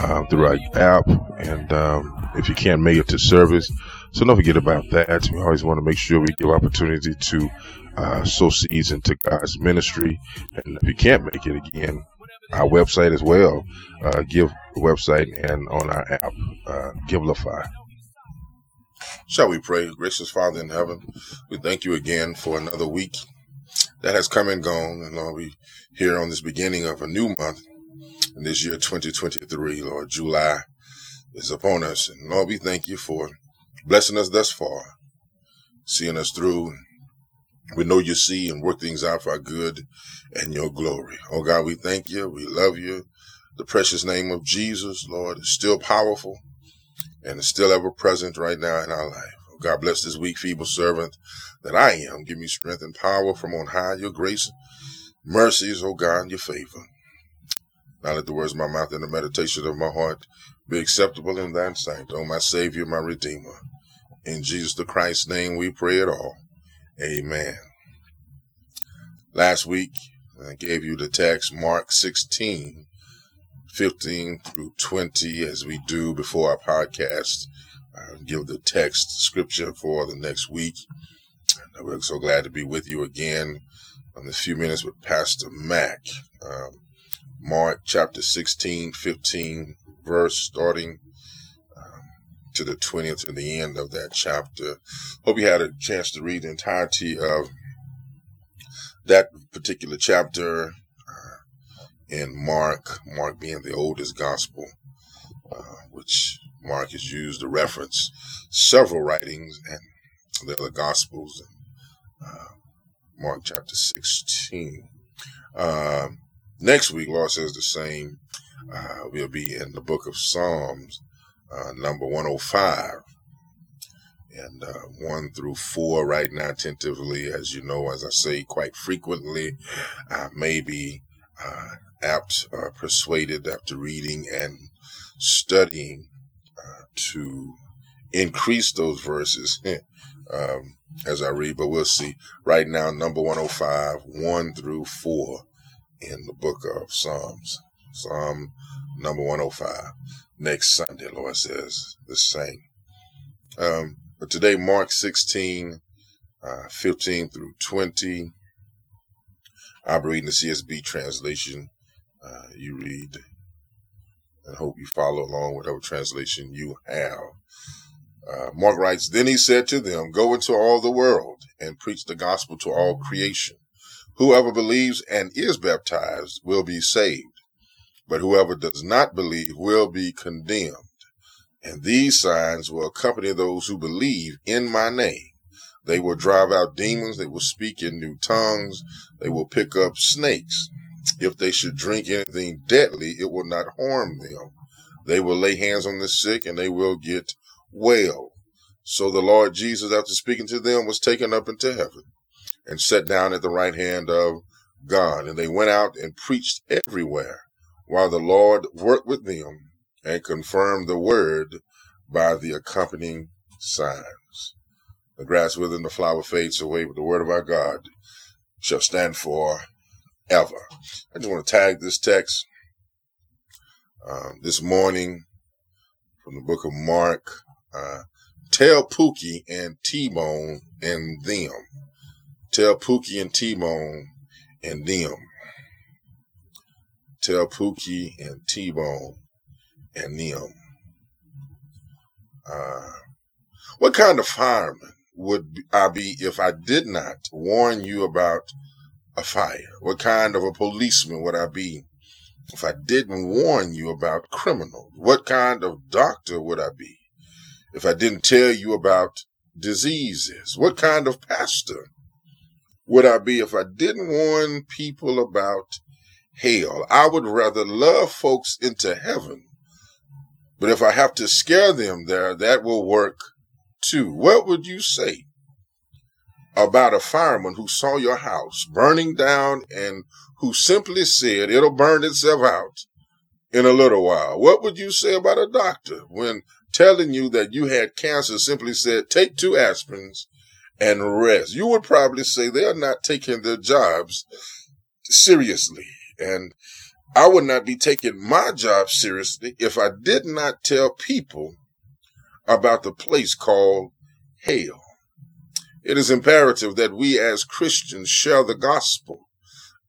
um, through our app. And um, if you can't make it to service, so don't forget about that. We always want to make sure we give opportunity to uh, sow seeds into God's ministry. And if you can't make it again, our website as well, uh, give website and on our app, uh, Givelify. Shall we pray? Gracious Father in heaven, we thank you again for another week that has come and gone. And Lord, we here on this beginning of a new month in this year 2023, Lord, July is upon us. And Lord, we thank you for blessing us thus far, seeing us through. We know you see and work things out for our good and your glory. Oh God, we thank you. We love you. The precious name of Jesus, Lord, is still powerful and is still ever present right now in our life. Oh God, bless this weak, feeble servant that I am. Give me strength and power from on high, your grace, mercies, oh God, and your favor. Now let the words of my mouth and the meditation of my heart be acceptable in thine sight, O my Savior, my Redeemer. In Jesus the Christ's name we pray it all. Amen. Last week, I gave you the text, Mark 16, 15 through 20, as we do before our podcast. I give the text scripture for the next week. And we're so glad to be with you again on this few minutes with Pastor Mac. Um, Mark chapter 16, 15 verse starting um, to the 20th to the end of that chapter. Hope you had a chance to read the entirety of that particular chapter uh, in Mark, Mark being the oldest gospel, uh, which Mark has used to reference several writings and the other gospels. Uh, Mark chapter 16. Uh, next week, Lord says the same. Uh, we'll be in the book of Psalms, uh, number 105, and uh, 1 through 4 right now, tentatively. As you know, as I say quite frequently, I may be uh, apt, uh, persuaded after reading and studying uh, to increase those verses um, as I read, but we'll see. Right now, number 105, 1 through 4 in the book of Psalms. Psalm number 105. Next Sunday, Lord says the same. Um, but today, Mark 16, uh, 15 through 20. I'll be reading the CSB translation. Uh, you read and hope you follow along whatever translation you have. Uh, Mark writes, Then he said to them, Go into all the world and preach the gospel to all creation. Whoever believes and is baptized will be saved, but whoever does not believe will be condemned. And these signs will accompany those who believe in my name. They will drive out demons, they will speak in new tongues, they will pick up snakes. If they should drink anything deadly, it will not harm them. They will lay hands on the sick and they will get well. So the Lord Jesus, after speaking to them, was taken up into heaven and sat down at the right hand of God. And they went out and preached everywhere while the Lord worked with them and confirmed the word by the accompanying signs. The grass withers and the flower fades away, but the word of our God shall stand for ever. I just want to tag this text um, this morning from the book of Mark. Uh, tell Pookie and T-Bone and them. Tell Pookie and T-Bone and them. Tell Pookie and T-Bone and them. Uh, what kind of fireman would I be if I did not warn you about a fire? What kind of a policeman would I be if I didn't warn you about criminals? What kind of doctor would I be if I didn't tell you about diseases? What kind of pastor would I be if I didn't warn people about hell? I would rather love folks into heaven, but if I have to scare them there, that will work too. What would you say about a fireman who saw your house burning down and who simply said it'll burn itself out in a little while? What would you say about a doctor when telling you that you had cancer simply said, take two aspirins and rest? You would probably say they are not taking their jobs seriously. And I would not be taking my job seriously if I did not tell people about the place called hell. It is imperative that we as Christians share the gospel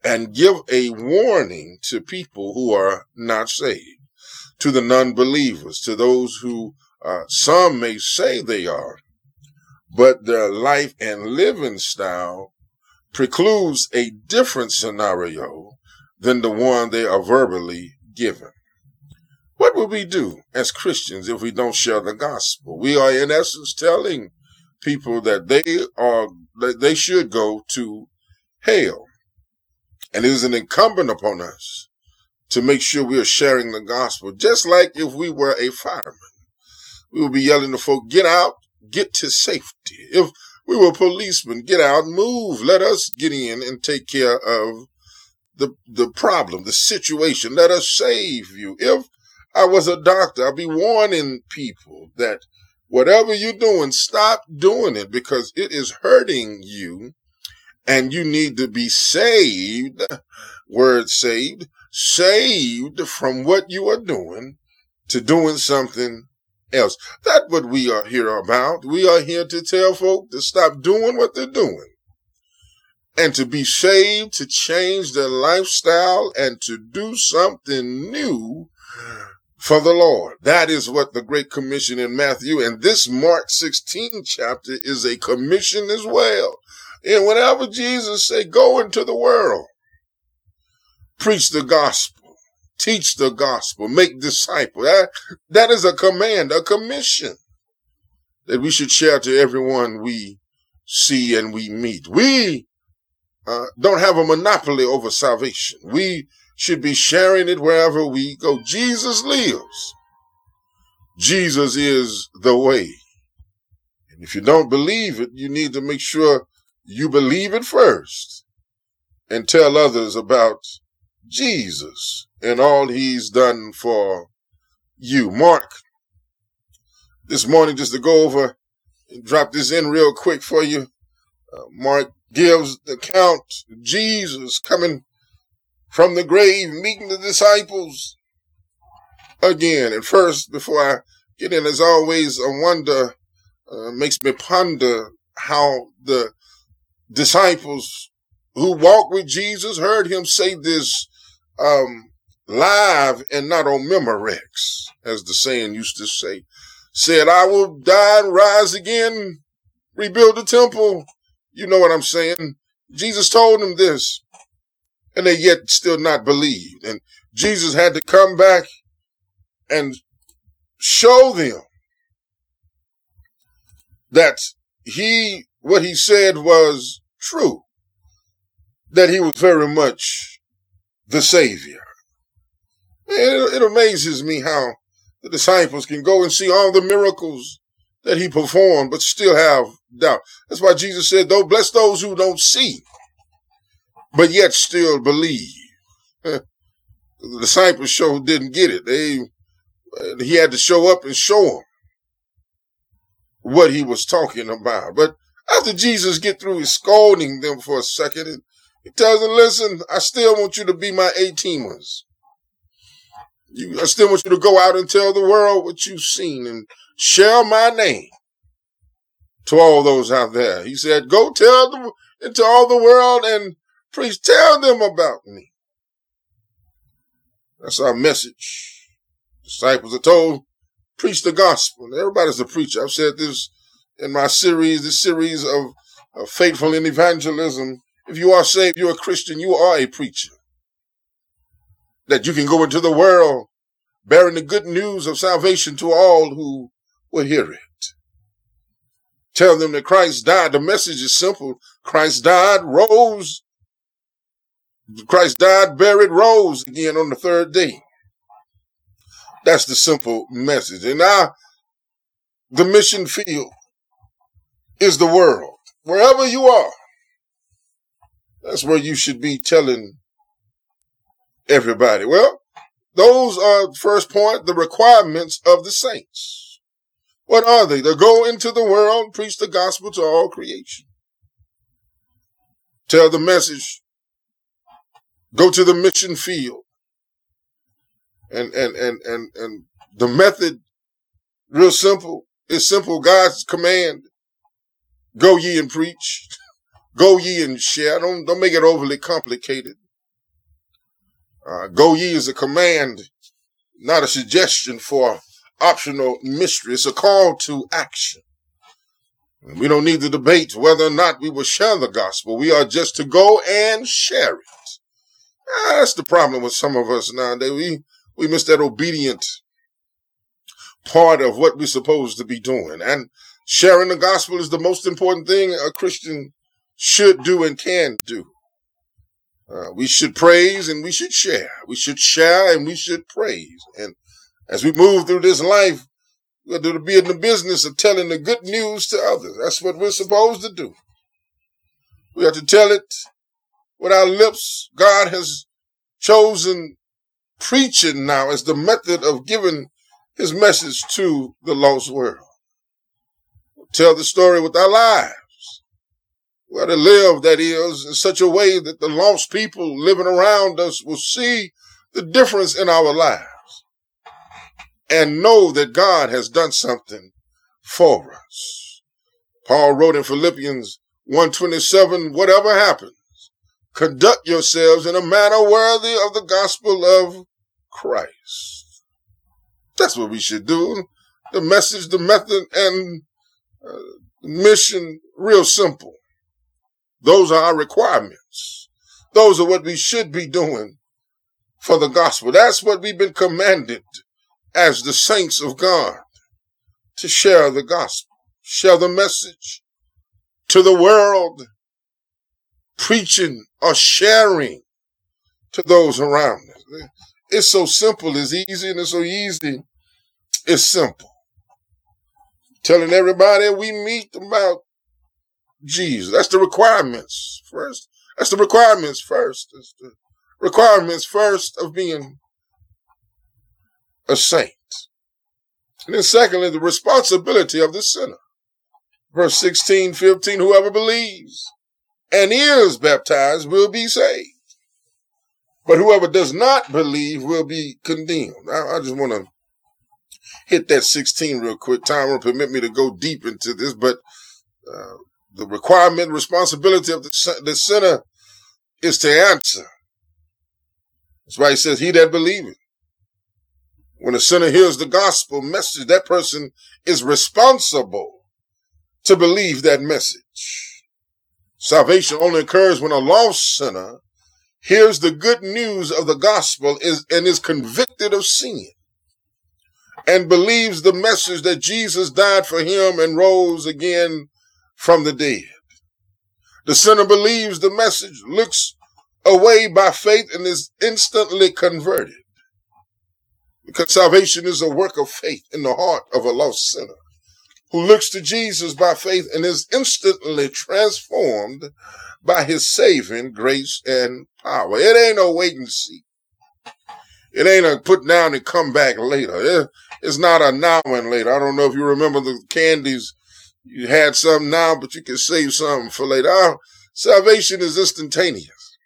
and give a warning to people who are not saved, to the non-believers, to those who uh, some may say they are, but their life and living style precludes a different scenario than the one they are verbally given. What would we do as Christians if we don't share the gospel? We are in essence telling people that they are, that they should go to hell. And it is an incumbent upon us to make sure we are sharing the gospel, just like if we were a fireman. We would be yelling to folk, get out, get to safety. If we were policemen, get out, move, let us get in and take care of the, the problem, the situation. Let us save you. If I was a doctor, I'd be warning people that whatever you're doing, stop doing it because it is hurting you and you need to be saved. Word saved, saved from what you are doing to doing something else. That's what we are here about. We are here to tell folk to stop doing what they're doing and to be saved, to change their lifestyle and to do something new for the Lord. That is what the Great Commission in Matthew and this Mark 16 chapter is a commission as well. And whenever Jesus say, go into the world, preach the gospel, teach the gospel, make disciples, that, that is a command, a commission that we should share to everyone we see and we meet. We uh, don't have a monopoly over salvation. We should be sharing it wherever we go. Jesus lives. Jesus is the way. And if you don't believe it, you need to make sure you believe it first and tell others about Jesus and all he's done for you. Mark, this morning, just to go over and drop this in real quick for you. Uh, Mark gives the account of Jesus coming from the grave, meeting the disciples again. And first, before I get in, as always, a wonder uh, makes me ponder how the disciples who walked with Jesus heard him say this um, live and not on Memorex, as the saying used to say. Said, I will die and rise again, rebuild the temple. You know what I'm saying? Jesus told them this and they yet still not believed. And Jesus had to come back and show them that he, what he said was true, that he was very much the Savior. It, it amazes me how the disciples can go and see all the miracles that he performed, but still have doubt. That's why Jesus said, though, bless those who don't see but yet still believe. the disciples show didn't get it. They he had to show up and show them what he was talking about. But after Jesus get through his scolding them for a second, he tells them, listen, I still want you to be my A-teamers. You, I still want you to go out and tell the world what you've seen and share my name to all those out there. He said, go tell them into all the world and Please tell them about me. That's our message. Disciples are told, preach the gospel. Everybody's a preacher. I've said this in my series, this series of, of faithful in evangelism. If you are saved, you're a Christian, you are a preacher. That you can go into the world bearing the good news of salvation to all who will hear it. Tell them that Christ died. The message is simple. Christ died, rose. Christ died, buried, rose again on the third day. That's the simple message. And now, the mission field is the world. Wherever you are, that's where you should be telling everybody. Well, those are first point, the requirements of the saints. What are they? To go into the world, preach the gospel to all creation. Tell the message. Go to the mission field. And, and, and, and, and the method, real simple. It's simple. God's command. Go ye and preach. Go ye and share. Don't, don't make it overly complicated. Uh, go ye is a command, not a suggestion for optional mystery. It's a call to action. We don't need to debate whether or not we will share the gospel. We are just to go and share it. Ah, that's the problem with some of us nowadays. We, we miss that obedient part of what we're supposed to be doing. And sharing the gospel is the most important thing a Christian should do and can do. Uh, we should praise and we should share. We should share and we should praise. And as we move through this life, we have to be in the business of telling the good news to others. That's what we're supposed to do. We have to tell it with our lips. God has chosen preaching now as the method of giving his message to the lost world. Tell the story with our lives. We to live, that is, in such a way that the lost people living around us will see the difference in our lives and know that God has done something for us. Paul wrote in Philippians 127, whatever happens, conduct yourselves in a manner worthy of the gospel of Christ. That's what we should do. The message, the method, and uh, mission, real simple. Those are our requirements. Those are what we should be doing for the gospel. That's what we've been commanded as the saints of God to share the gospel, share the message to the world, preaching or sharing to those around us. It's so simple, it's easy, and it's so easy, it's simple. Telling everybody we meet about Jesus. That's the requirements first. That's the requirements first. That's the requirements first of being a saint. And then secondly, the responsibility of the sinner. Verse 16, 15, whoever believes and is baptized will be saved. But whoever does not believe will be condemned. I, I just want to hit that 16 real quick. Time will permit me to go deep into this, but uh, the requirement, responsibility of the, the sinner is to answer. That's why he says, he that believeth. When a sinner hears the gospel message, that person is responsible to believe that message. Salvation only occurs when a lost sinner hears the good news of the gospel is, and is convicted of sin and believes the message that Jesus died for him and rose again from the dead. The sinner believes the message, looks away by faith, and is instantly converted. Because salvation is a work of faith in the heart of a lost sinner who looks to Jesus by faith and is instantly transformed by his saving grace and power. It ain't no wait and see. It ain't a put down and come back later. It's not a now and later. I don't know if you remember the candies you had something now, but you can save something for later. Our salvation is instantaneous.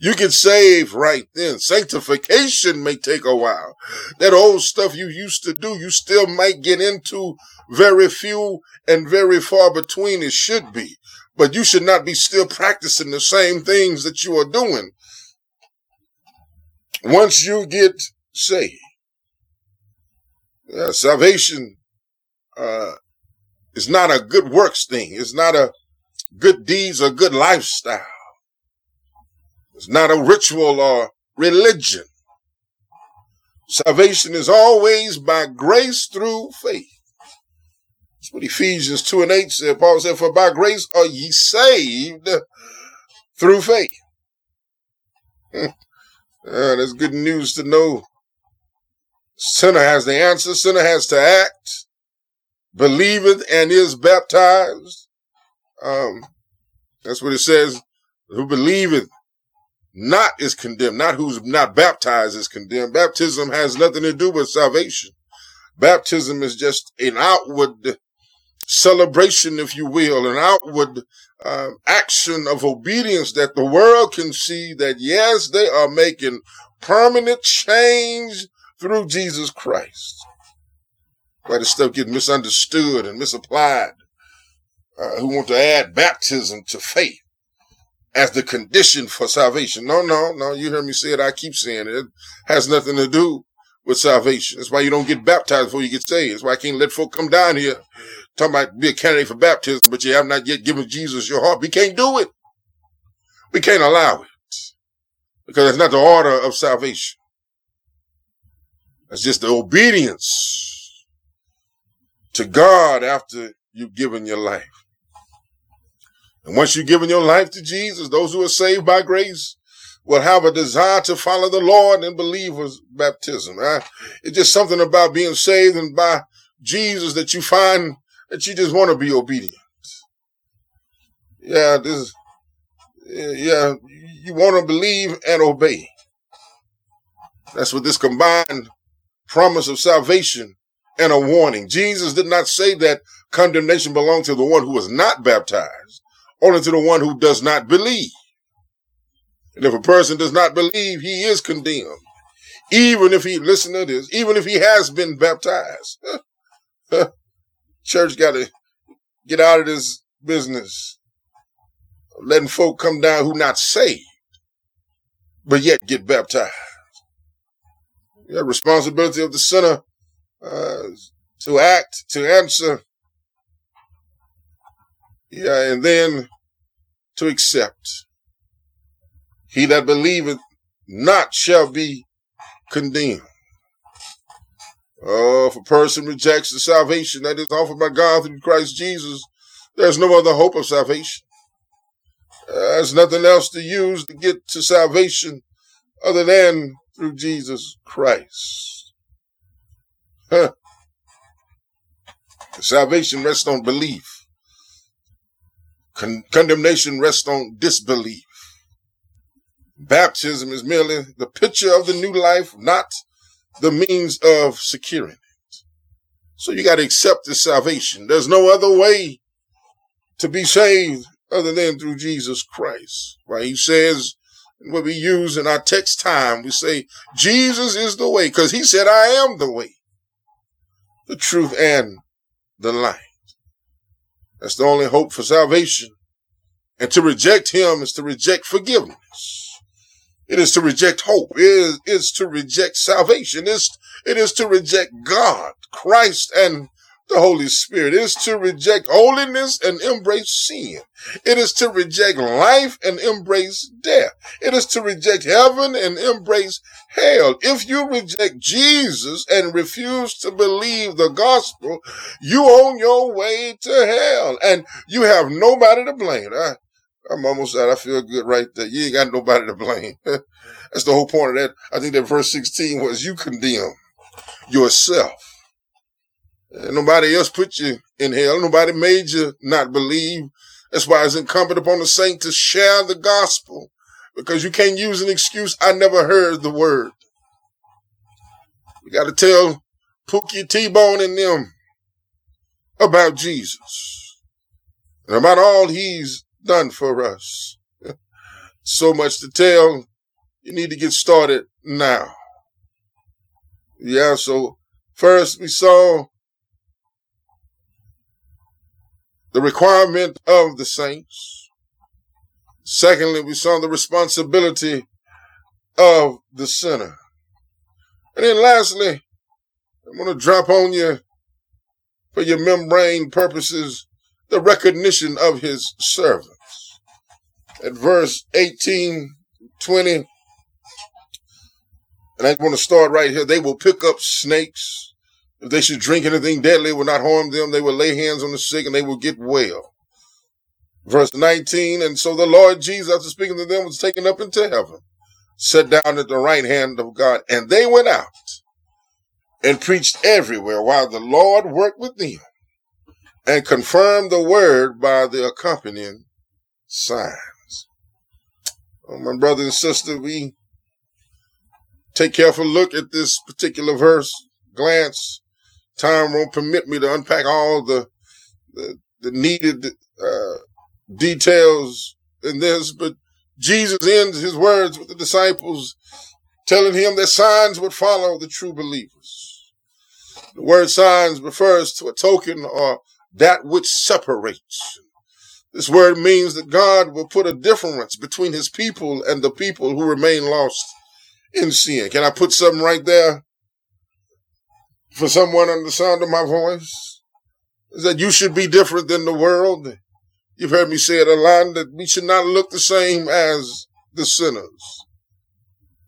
You can save right then. Sanctification may take a while. That old stuff you used to do, you still might get into very few and very far between it should be. But you should not be still practicing the same things that you are doing. Once you get saved, Yeah, salvation uh, is not a good works thing. It's not a good deeds or good lifestyle. It's not a ritual or religion. Salvation is always by grace through faith. That's what Ephesians 2 and 8 said. Paul said, For by grace are ye saved through faith. Uh, that's good news to know. Sinner has the answer. Sinner has to act, believeth, and is baptized. Um, that's what it says. Who believeth not is condemned. Not who's not baptized is condemned. Baptism has nothing to do with salvation. Baptism is just an outward celebration, if you will, an outward uh, action of obedience that the world can see that yes, they are making permanent change through Jesus Christ. Why this stuff get misunderstood and misapplied. Uh, who want to add baptism to faith as the condition for salvation. No, no, no. You hear me say it. I keep saying it. It has nothing to do with salvation. That's why you don't get baptized before you get saved. That's why I can't let folk come down here talking about be a candidate for baptism, but you have not yet given Jesus your heart. We can't do it. We can't allow it because it's not the order of salvation. It's just the obedience to God after you've given your life. And once you've given your life to Jesus, those who are saved by grace will have a desire to follow the Lord and believers baptism. Uh, it's just something about being saved and by Jesus that you find that you just want to be obedient. Yeah, this, yeah, you want to believe and obey. That's what this combined promise of salvation and a warning. Jesus did not say that condemnation belonged to the one who was not baptized only to the one who does not believe. And if a person does not believe, he is condemned. Even if he, listen to this, even if he has been baptized. Church got to get out of this business. Letting folk come down who not saved, but yet get baptized. The responsibility of the sinner uh, to act, to answer. Yeah, and then to accept. He that believeth not shall be condemned. Oh, if a person rejects the salvation that is offered by God through Christ Jesus, there's no other hope of salvation. There's nothing else to use to get to salvation other than through Jesus Christ. Huh. Salvation rests on belief. Con- condemnation rests on disbelief. Baptism is merely the picture of the new life, not the means of securing it. So you got to accept this salvation. There's no other way to be saved other than through Jesus Christ. Right? He says, what we use in our text time, we say, Jesus is the way, because he said, I am the way, the truth, and the light. That's the only hope for salvation. And to reject him is to reject forgiveness. It is to reject hope. It is, is to reject salvation. It is, it is to reject God, Christ, and the Holy Spirit. It is to reject holiness and embrace sin. It is to reject life and embrace death. It is to reject heaven and embrace hell. If you reject Jesus and refuse to believe the gospel, you on your way to hell and you have nobody to blame. I, I'm almost out. I feel good right there. You ain't got nobody to blame. That's the whole point of that. I think that verse 16 was you condemn yourself. Nobody else put you in hell. Nobody made you not believe. That's why it's incumbent upon the saint to share the gospel because you can't use an excuse. I never heard the word. You got to tell Pookie T-Bone and them about Jesus and about all he's done for us. so much to tell. You need to get started now. Yeah, so first we saw the requirement of the saints. Secondly, we saw the responsibility of the sinner. And then lastly, I'm going to drop on you for your membrane purposes the recognition of his servants. At verse 18, 20, and I want to start right here. They will pick up snakes. If they should drink anything deadly, it will not harm them. They will lay hands on the sick and they will get well. Verse 19, and so the Lord Jesus, after speaking to them, was taken up into heaven, sat down at the right hand of God, and they went out and preached everywhere while the Lord worked with them and confirmed the word by the accompanying signs. Oh, my brother and sister, we take careful look at this particular verse, glance. Time won't permit me to unpack all the the, the needed uh, details in this, but Jesus ends his words with the disciples, telling him that signs would follow the true believers. The word signs refers to a token or that which separates. This word means that God will put a difference between his people and the people who remain lost in sin. Can I put something right there for someone on the sound of my voice? Is that you should be different than the world. You've heard me say it a lot that we should not look the same as the sinners.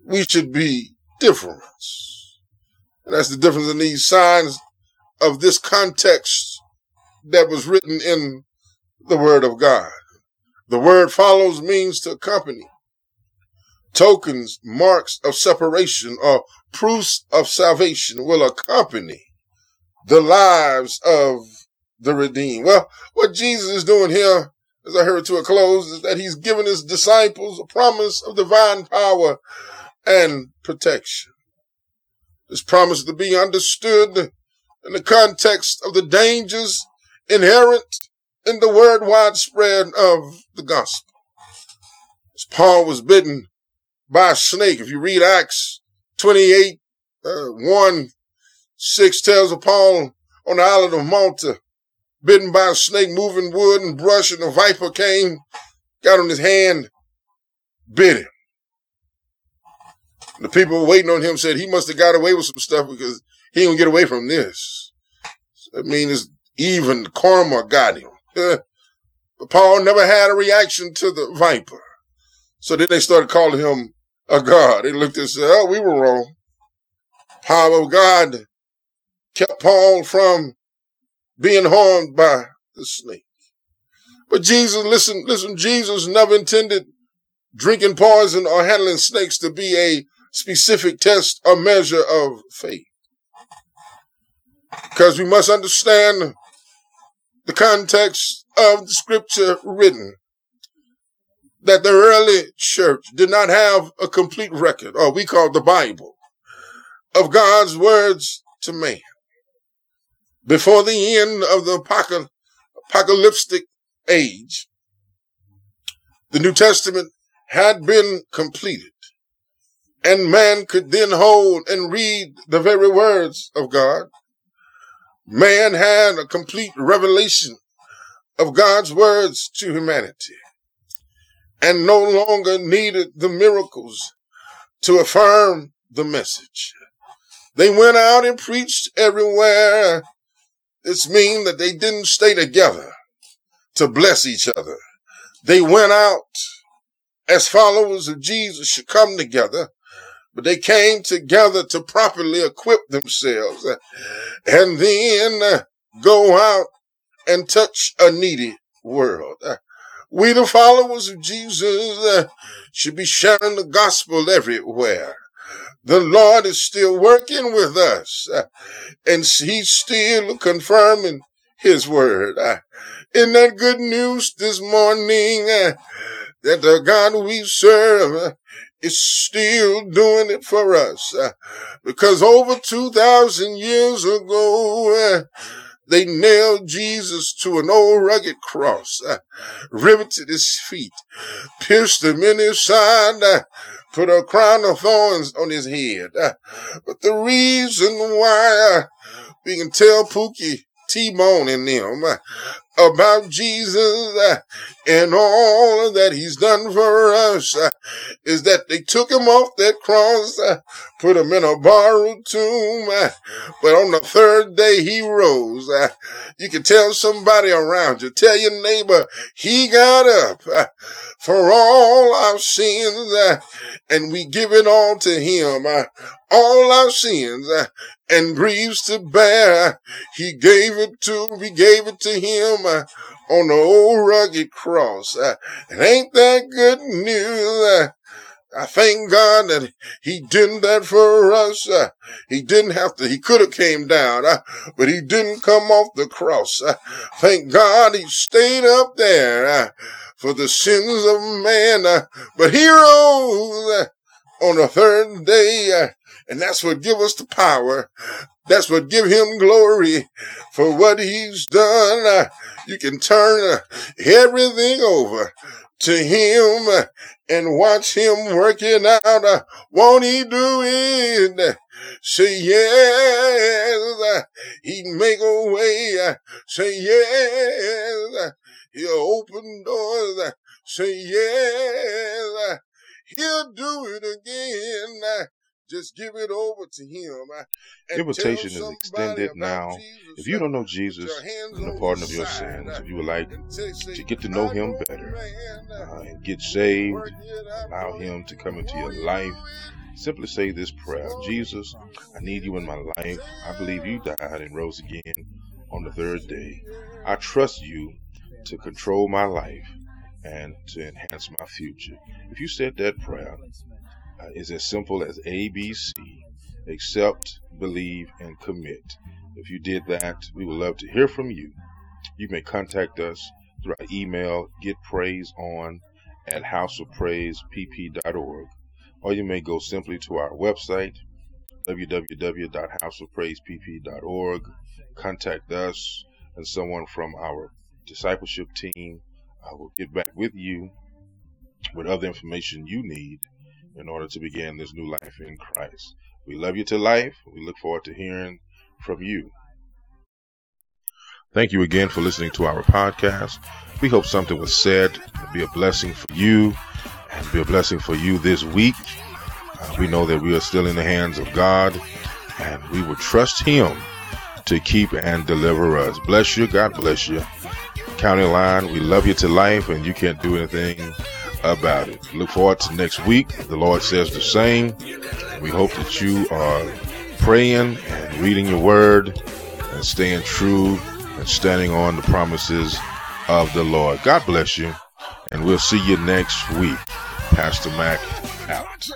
We should be different. And that's the difference in these signs of this context that was written in the Word of God. The word follows means to accompany. Tokens, marks of separation, or proofs of salvation will accompany the lives of the redeemed. Well, what Jesus is doing here, as I heard to a close, is that he's giving his disciples a promise of divine power and protection. This promise to be understood in the context of the dangers inherent in the word widespread of the gospel. As Paul was bitten by a snake, if you read Acts 28, uh, 1, 6 tells of Paul on the island of Malta, bitten by a snake, moving wood and brush, and a viper came, got on his hand, bit him. The people waiting on him said he must have got away with some stuff because he didn't get away from this. I mean, it's even karma got him. but Paul never had a reaction to the viper. So then they started calling him a god. They looked and said, oh, we were wrong. Power of God kept Paul from being harmed by the snake. But Jesus, listen, listen, Jesus never intended drinking poison or handling snakes to be a specific test or measure of faith. Because we must understand the context of the scripture written that the early church did not have a complete record, or we call the Bible, of God's words to man. Before the end of the apocalyptic age, the New Testament had been completed, and man could then hold and read the very words of God man had a complete revelation of God's words to humanity and no longer needed the miracles to affirm the message. They went out and preached everywhere. This means that they didn't stay together to bless each other. They went out as followers of Jesus should come together but they came together to properly equip themselves and then go out and touch a needy world. We, the followers of Jesus, uh, should be sharing the gospel everywhere. The Lord is still working with us, uh, and He's still confirming His word. Uh, In that good news this morning, that the God we serve is still doing it for us. Uh, because over 2,000 years ago, uh, they nailed Jesus to an old rugged cross, uh, riveted his feet, pierced him in his side, uh, put a crown of thorns on his head. Uh, but the reason why uh, we can tell Pookie T-Bone and them uh, about Jesus and all that he's done for us uh, is that they took him off that cross, uh, put him in a borrowed tomb, uh, but on the third day he rose. You can tell somebody around you, tell your neighbor, he got up for all our sins, and we give it all to him. All our sins and griefs to bear. He gave it to, we gave it to him on the old rugged cross. Uh, and ain't that good news? Uh, I thank God that he did that for us. Uh, he didn't have to, he could have came down, uh, but he didn't come off the cross. Uh, thank God he stayed up there uh, for the sins of man. Uh, but he rose uh, on the third day. And that's what give us the power. That's what give him glory for what he's done. You can turn uh, everything over to him and watch him working out. Uh, won't he do it? Say yes. He'd make a way. Say yes. He'll open doors. Say yes. He'll do it again. Uh, Just give it over to him. uh, Invitation is extended now. Jesus. If you don't know Jesus and the pardon of your sins, uh, if you would like and say- say, to get to know him better uh, uh, and get saved, work it out allow him to come into your life, simply say this prayer Jesus, I need you in my life. I believe you died and rose again on the third day. I trust you to control my life and to enhance my future. If you said that prayer, uh, it's as simple as ABC accept, believe, and commit. If you did that, we would love to hear from you. You may contact us through our email, getpraiseon at houseofpraisepp.org, or you may go simply to our website, www.houseofpraisepp.org, contact us, and someone from our discipleship team. Will get back with you with other information you need in order to begin this new life in Christ. We love you to life. We look forward to hearing from you. Thank you again for listening to our podcast. We hope something was said to be a blessing for you and be a blessing for you this week. Uh, we know that we are still in the hands of God and we will trust Him to keep and deliver us. Bless you. God bless you. County Line, we love you to life and you can't do anything about it. Look forward to next week. The Lord says the same. We hope that you are praying and reading your word and staying true and standing on the promises of the Lord. God bless you. And we'll see you next week. Pastor Mac out.